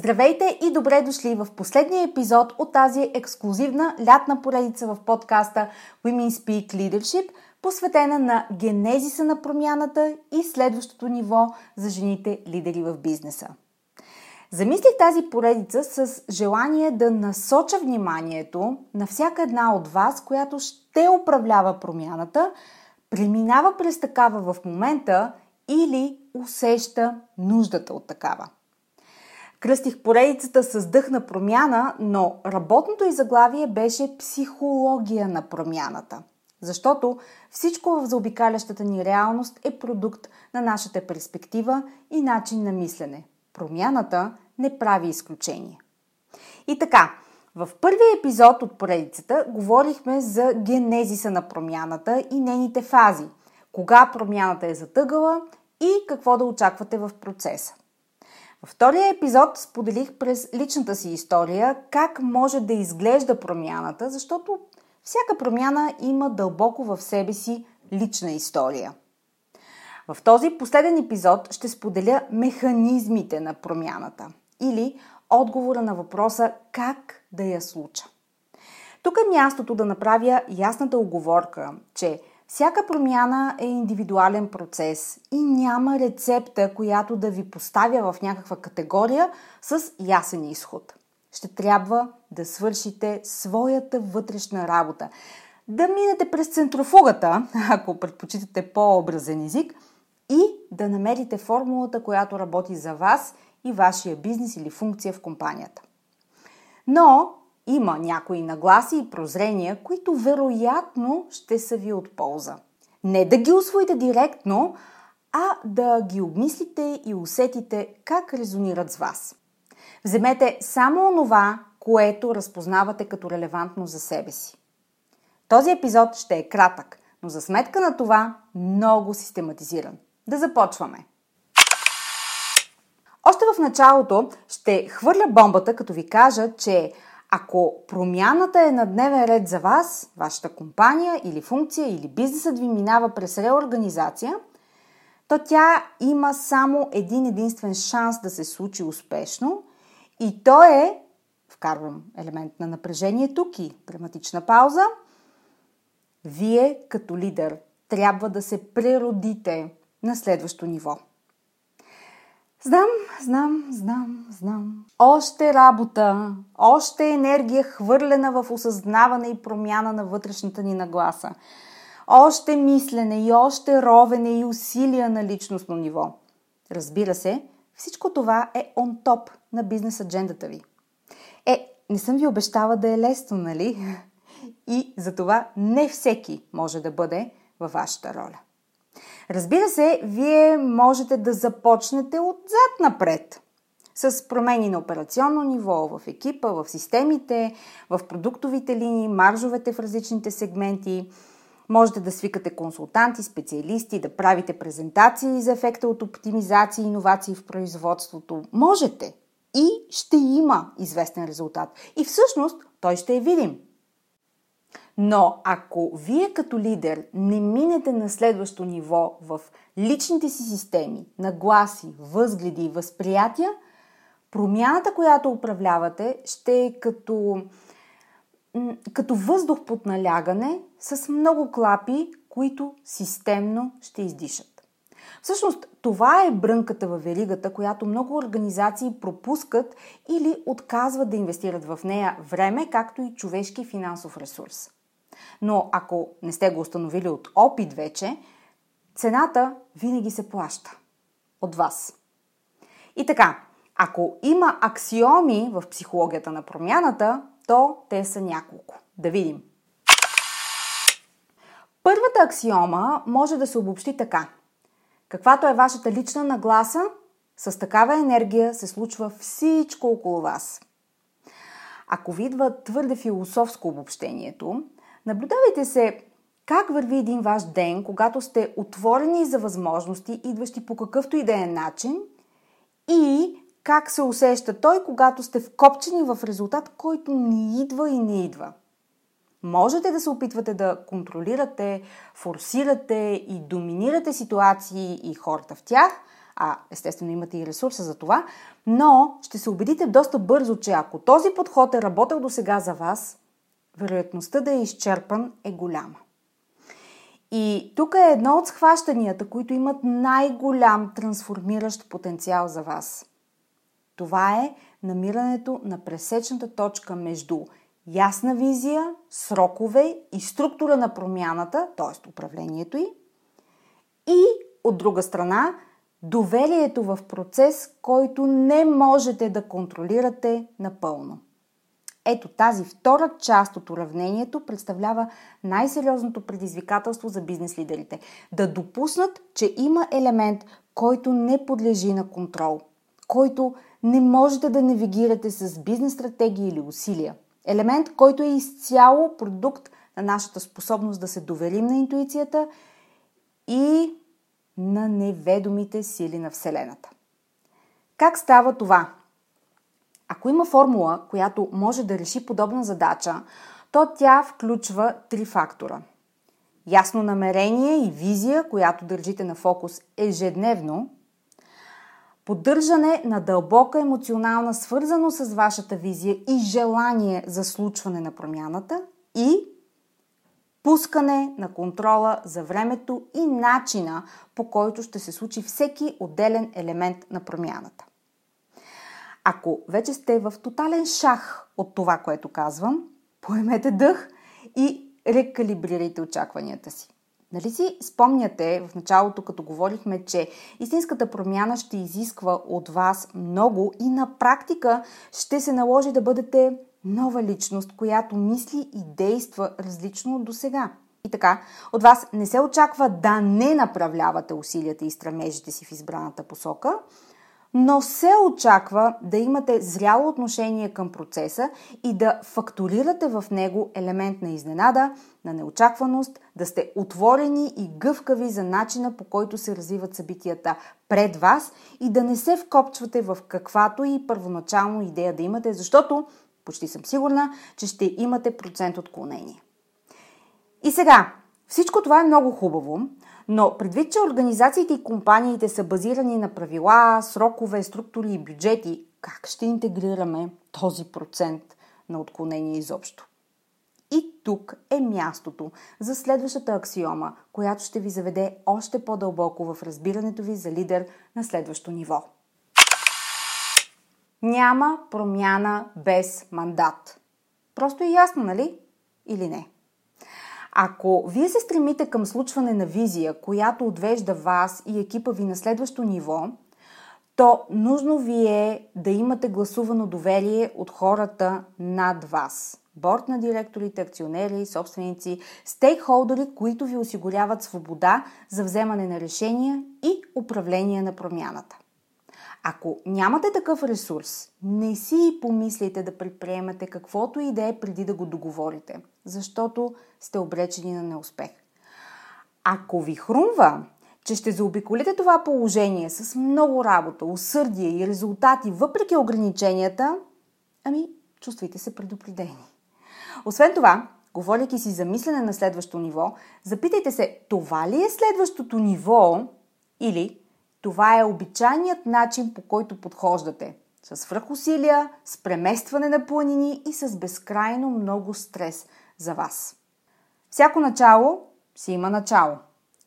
Здравейте и добре дошли в последния епизод от тази ексклюзивна лятна поредица в подкаста Women Speak Leadership, посветена на генезиса на промяната и следващото ниво за жените лидери в бизнеса. Замислих тази поредица с желание да насоча вниманието на всяка една от вас, която ще управлява промяната, преминава през такава в момента или усеща нуждата от такава. Кръстих поредицата с дъх на промяна, но работното и заглавие беше психология на промяната. Защото всичко в заобикалящата ни реалност е продукт на нашата перспектива и начин на мислене. Промяната не прави изключение. И така, в първия епизод от поредицата говорихме за генезиса на промяната и нейните фази. Кога промяната е затъгала и какво да очаквате в процеса. Във втория епизод споделих през личната си история как може да изглежда промяната, защото всяка промяна има дълбоко в себе си лична история. В този последен епизод ще споделя механизмите на промяната или отговора на въпроса как да я случа. Тук е мястото да направя ясната оговорка, че всяка промяна е индивидуален процес и няма рецепта, която да ви поставя в някаква категория с ясен изход. Ще трябва да свършите своята вътрешна работа. Да минете през центрофугата, ако предпочитате по-образен език, и да намерите формулата, която работи за вас и вашия бизнес или функция в компанията. Но има някои нагласи и прозрения, които вероятно ще са ви от полза. Не да ги освоите директно, а да ги обмислите и усетите как резонират с вас. Вземете само онова, което разпознавате като релевантно за себе си. Този епизод ще е кратък, но за сметка на това много систематизиран. Да започваме! Още в началото ще хвърля бомбата, като ви кажа, че ако промяната е на дневен ред за вас, вашата компания или функция или бизнесът ви минава през реорганизация, то тя има само един единствен шанс да се случи успешно и то е, вкарвам елемент на напрежение тук и драматична пауза, вие като лидер трябва да се преродите на следващо ниво – Знам, знам, знам, знам. Още работа, още енергия хвърлена в осъзнаване и промяна на вътрешната ни нагласа. Още мислене и още ровене и усилия на личностно ниво. Разбира се, всичко това е он топ на бизнес аджендата ви. Е, не съм ви обещала да е лесно, нали? И за това не всеки може да бъде във вашата роля. Разбира се, вие можете да започнете отзад напред с промени на операционно ниво, в екипа, в системите, в продуктовите линии, маржовете в различните сегменти. Можете да свикате консултанти, специалисти, да правите презентации за ефекта от оптимизация и иновации в производството. Можете и ще има известен резултат. И всъщност той ще е видим. Но ако вие като лидер не минете на следващо ниво в личните си системи, нагласи, възгледи и възприятия, Промяната, която управлявате, ще е като, като въздух под налягане с много клапи, които системно ще издишат. Всъщност, това е брънката във веригата, която много организации пропускат или отказват да инвестират в нея време, както и човешки финансов ресурс. Но ако не сте го установили от опит вече, цената винаги се плаща от вас. И така, ако има аксиоми в психологията на промяната, то те са няколко. Да видим. Първата аксиома може да се обобщи така. Каквато е вашата лична нагласа, с такава енергия се случва всичко около вас. Ако ви идва твърде философско обобщението, наблюдавайте се как върви един ваш ден, когато сте отворени за възможности, идващи по какъвто и да е начин, и как се усеща той, когато сте вкопчени в резултат, който не идва и не идва. Можете да се опитвате да контролирате, форсирате и доминирате ситуации и хората в тях, а естествено имате и ресурса за това, но ще се убедите доста бързо, че ако този подход е работил до сега за вас, вероятността да е изчерпан е голяма. И тук е едно от схващанията, които имат най-голям трансформиращ потенциал за вас. Това е намирането на пресечната точка между ясна визия, срокове и структура на промяната, т.е. управлението й, и от друга страна доверието в процес, който не можете да контролирате напълно. Ето тази втора част от уравнението представлява най-сериозното предизвикателство за бизнес лидерите. Да допуснат, че има елемент, който не подлежи на контрол, който не можете да навигирате с бизнес стратегии или усилия. Елемент, който е изцяло продукт на нашата способност да се доверим на интуицията и на неведомите сили на Вселената. Как става това? Ако има формула, която може да реши подобна задача, то тя включва три фактора. Ясно намерение и визия, която държите на фокус ежедневно, поддържане на дълбока емоционална свързаност с вашата визия и желание за случване на промяната и пускане на контрола за времето и начина по който ще се случи всеки отделен елемент на промяната. Ако вече сте в тотален шах от това, което казвам, поемете дъх и рекалибрирайте очакванията си. Нали си спомняте в началото, като говорихме, че истинската промяна ще изисква от вас много и на практика ще се наложи да бъдете нова личност, която мисли и действа различно от до сега. И така, от вас не се очаква да не направлявате усилията и стремежите си в избраната посока, но се очаква да имате зряло отношение към процеса и да фактурирате в него елемент на изненада, на неочакваност, да сте отворени и гъвкави за начина по който се развиват събитията пред вас и да не се вкопчвате в каквато и първоначално идея да имате, защото почти съм сигурна, че ще имате процент отклонение. И сега, всичко това е много хубаво, но предвид, че организациите и компаниите са базирани на правила, срокове, структури и бюджети, как ще интегрираме този процент на отклонение изобщо? И тук е мястото за следващата аксиома, която ще ви заведе още по-дълбоко в разбирането ви за лидер на следващо ниво. Няма промяна без мандат. Просто е ясно, нали? Или не? Ако вие се стремите към случване на визия, която отвежда вас и екипа ви на следващо ниво, то нужно ви е да имате гласувано доверие от хората над вас. Борт на директорите, акционери, собственици, стейкхолдери, които ви осигуряват свобода за вземане на решения и управление на промяната. Ако нямате такъв ресурс, не си помислите да предприемате каквото и да е преди да го договорите, защото сте обречени на неуспех. Ако ви хрумва, че ще заобиколите това положение с много работа, усърдие и резултати въпреки ограниченията, ами чувствайте се предупредени. Освен това, говоряки си за мислене на следващо ниво, запитайте се, това ли е следващото ниво или това е обичайният начин по който подхождате. С свръхусилия, с преместване на планини и с безкрайно много стрес за вас. Всяко начало си има начало.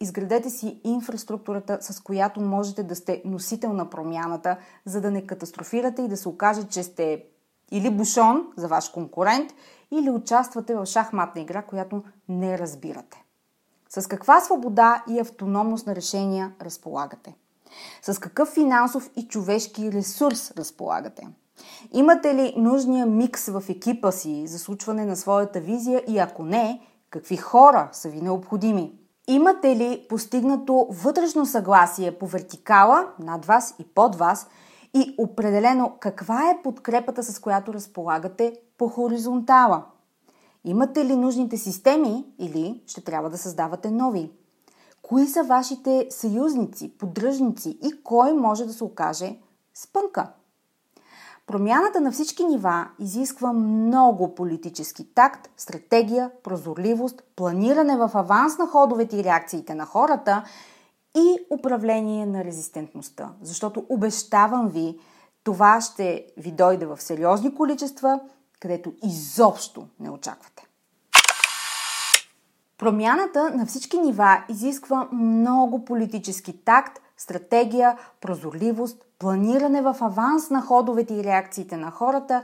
Изградете си инфраструктурата, с която можете да сте носител на промяната, за да не катастрофирате и да се окаже, че сте или бушон за ваш конкурент, или участвате в шахматна игра, която не разбирате. С каква свобода и автономност на решения разполагате? С какъв финансов и човешки ресурс разполагате? Имате ли нужния микс в екипа си за случване на своята визия и ако не, какви хора са ви необходими? Имате ли постигнато вътрешно съгласие по вертикала над вас и под вас и определено каква е подкрепата, с която разполагате по хоризонтала? Имате ли нужните системи или ще трябва да създавате нови? Кои са вашите съюзници, поддръжници и кой може да се окаже спънка? Промяната на всички нива изисква много политически такт, стратегия, прозорливост, планиране в аванс на ходовете и реакциите на хората и управление на резистентността. Защото обещавам ви, това ще ви дойде в сериозни количества, където изобщо не очаквате. Промяната на всички нива изисква много политически такт, стратегия, прозорливост, планиране в аванс на ходовете и реакциите на хората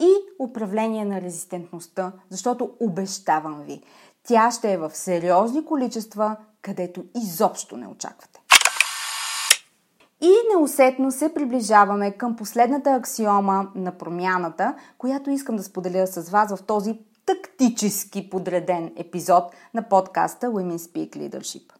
и управление на резистентността, защото обещавам ви, тя ще е в сериозни количества, където изобщо не очаквате. И неусетно се приближаваме към последната аксиома на промяната, която искам да споделя с вас в този тактически подреден епизод на подкаста Women Speak Leadership.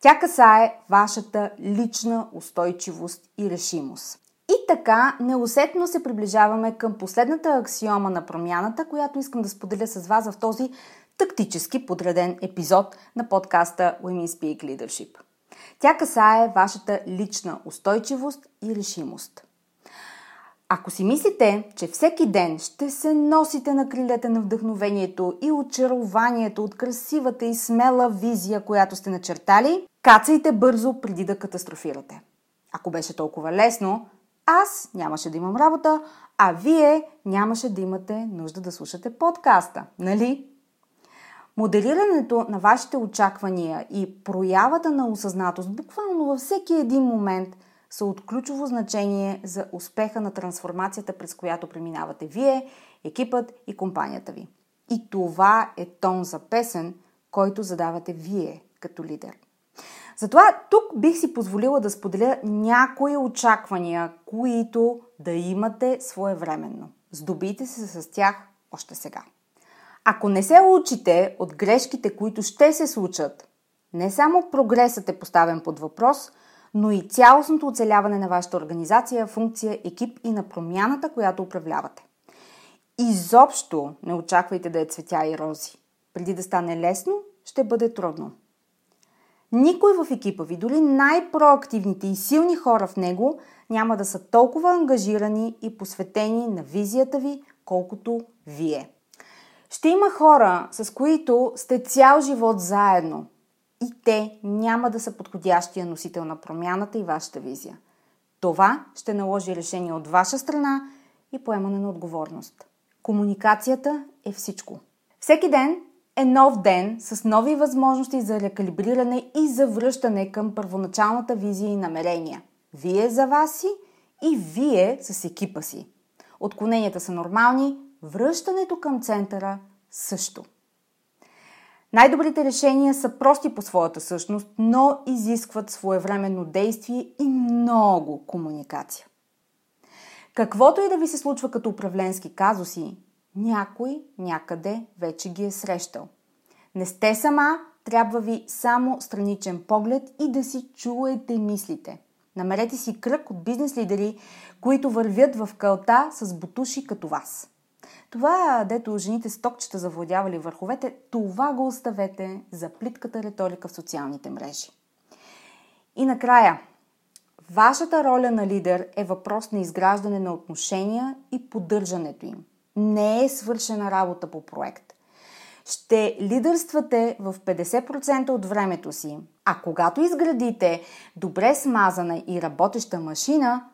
Тя касае вашата лична устойчивост и решимост. И така, неусетно се приближаваме към последната аксиома на промяната, която искам да споделя с вас в този тактически подреден епизод на подкаста Women Speak Leadership. Тя касае вашата лична устойчивост и решимост. Ако си мислите, че всеки ден ще се носите на крилете на вдъхновението и очарованието от красивата и смела визия, която сте начертали, кацайте бързо преди да катастрофирате. Ако беше толкова лесно, аз нямаше да имам работа, а вие нямаше да имате нужда да слушате подкаста, нали? Моделирането на вашите очаквания и проявата на осъзнатост буквално във всеки един момент – са от ключово значение за успеха на трансформацията, през която преминавате вие, екипът и компанията ви. И това е тон за песен, който задавате вие като лидер. Затова тук бих си позволила да споделя някои очаквания, които да имате своевременно. Здобийте се с тях още сега. Ако не се учите от грешките, които ще се случат, не само прогресът е поставен под въпрос, но и цялостното оцеляване на вашата организация, функция, екип и на промяната, която управлявате. Изобщо не очаквайте да е цветя и рози. Преди да стане лесно, ще бъде трудно. Никой в екипа ви, дори най-проактивните и силни хора в него, няма да са толкова ангажирани и посветени на визията ви, колкото вие. Ще има хора, с които сте цял живот заедно, и те няма да са подходящия носител на промяната и вашата визия. Това ще наложи решение от ваша страна и поемане на отговорност. Комуникацията е всичко. Всеки ден е нов ден с нови възможности за рекалибриране и за връщане към първоначалната визия и намерения. Вие за вас си и вие с екипа си. Отклоненията са нормални, връщането към центъра също. Най-добрите решения са прости по своята същност, но изискват своевременно действие и много комуникация. Каквото и да ви се случва като управленски казуси, някой някъде вече ги е срещал. Не сте сама, трябва ви само страничен поглед и да си чуете мислите. Намерете си кръг от бизнес лидери, които вървят в кълта с бутуши като вас. Това, дето жените с токчета завладявали върховете, това го оставете за плитката риторика в социалните мрежи. И накрая, вашата роля на лидер е въпрос на изграждане на отношения и поддържането им. Не е свършена работа по проект. Ще лидерствате в 50% от времето си, а когато изградите добре смазана и работеща машина,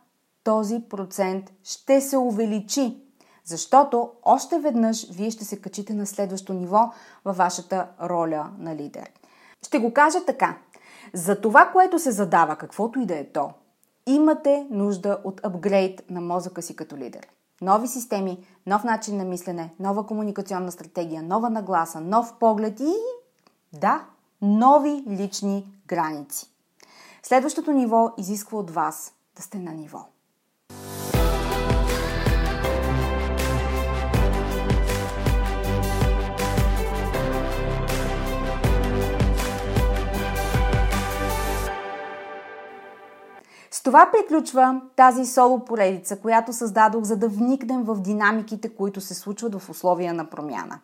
този процент ще се увеличи, защото още веднъж вие ще се качите на следващо ниво във вашата роля на лидер. Ще го кажа така. За това, което се задава, каквото и да е то, имате нужда от апгрейд на мозъка си като лидер. Нови системи, нов начин на мислене, нова комуникационна стратегия, нова нагласа, нов поглед и да, нови лични граници. Следващото ниво изисква от вас да сте на ниво. Това приключва тази соло поредица, която създадох, за да вникнем в динамиките, които се случват в условия на промяна.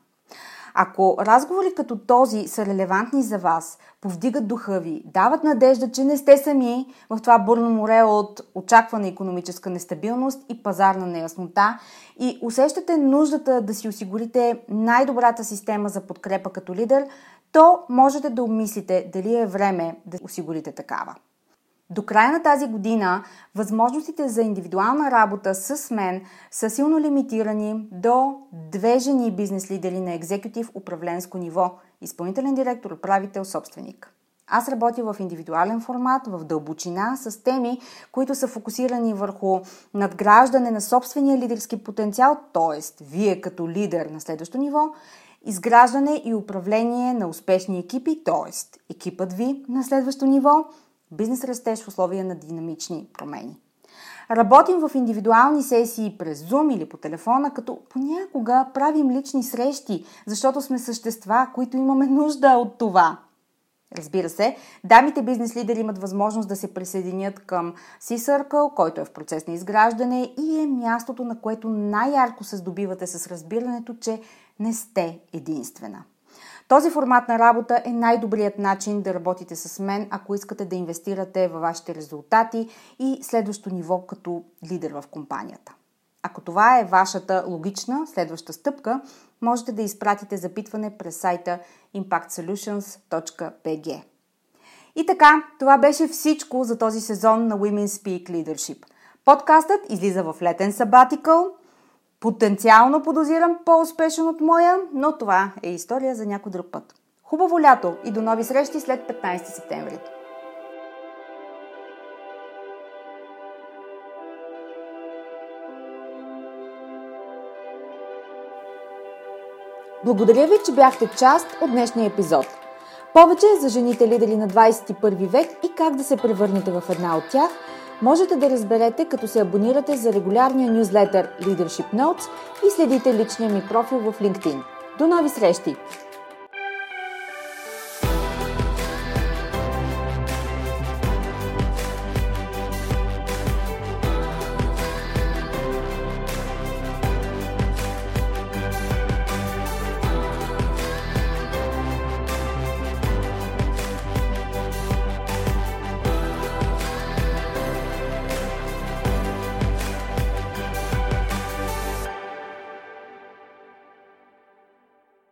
Ако разговори като този са релевантни за вас, повдигат духа ви, дават надежда, че не сте сами в това бурно море от очаквана економическа нестабилност и пазарна неяснота и усещате нуждата да си осигурите най-добрата система за подкрепа като лидер, то можете да обмислите дали е време да осигурите такава. До края на тази година възможностите за индивидуална работа с мен са силно лимитирани до две жени бизнес лидери на екзекутив управленско ниво – изпълнителен директор, управител, собственик. Аз работя в индивидуален формат, в дълбочина, с теми, които са фокусирани върху надграждане на собствения лидерски потенциал, т.е. вие като лидер на следващо ниво, изграждане и управление на успешни екипи, т.е. екипът ви на следващо ниво – Бизнес растеж в условия на динамични промени. Работим в индивидуални сесии през Zoom или по телефона, като понякога правим лични срещи, защото сме същества, които имаме нужда от това. Разбира се, дамите бизнес лидери имат възможност да се присъединят към C-Circle, който е в процес на изграждане и е мястото, на което най-ярко се здобивате с разбирането, че не сте единствена. Този формат на работа е най-добрият начин да работите с мен, ако искате да инвестирате във вашите резултати и следващо ниво като лидер в компанията. Ако това е вашата логична следваща стъпка, можете да изпратите запитване през сайта impactsolutions.bg. И така, това беше всичко за този сезон на Women Speak Leadership. Подкастът излиза в летен сабатикъл – Потенциално подозирам по-успешен от моя, но това е история за някой друг път. Хубаво лято и до нови срещи след 15 септември. Благодаря ви, че бяхте част от днешния епизод. Повече за жените лидери на 21 век и как да се превърнете в една от тях – можете да разберете като се абонирате за регулярния нюзлетър Leadership Notes и следите личния ми профил в LinkedIn. До нови срещи!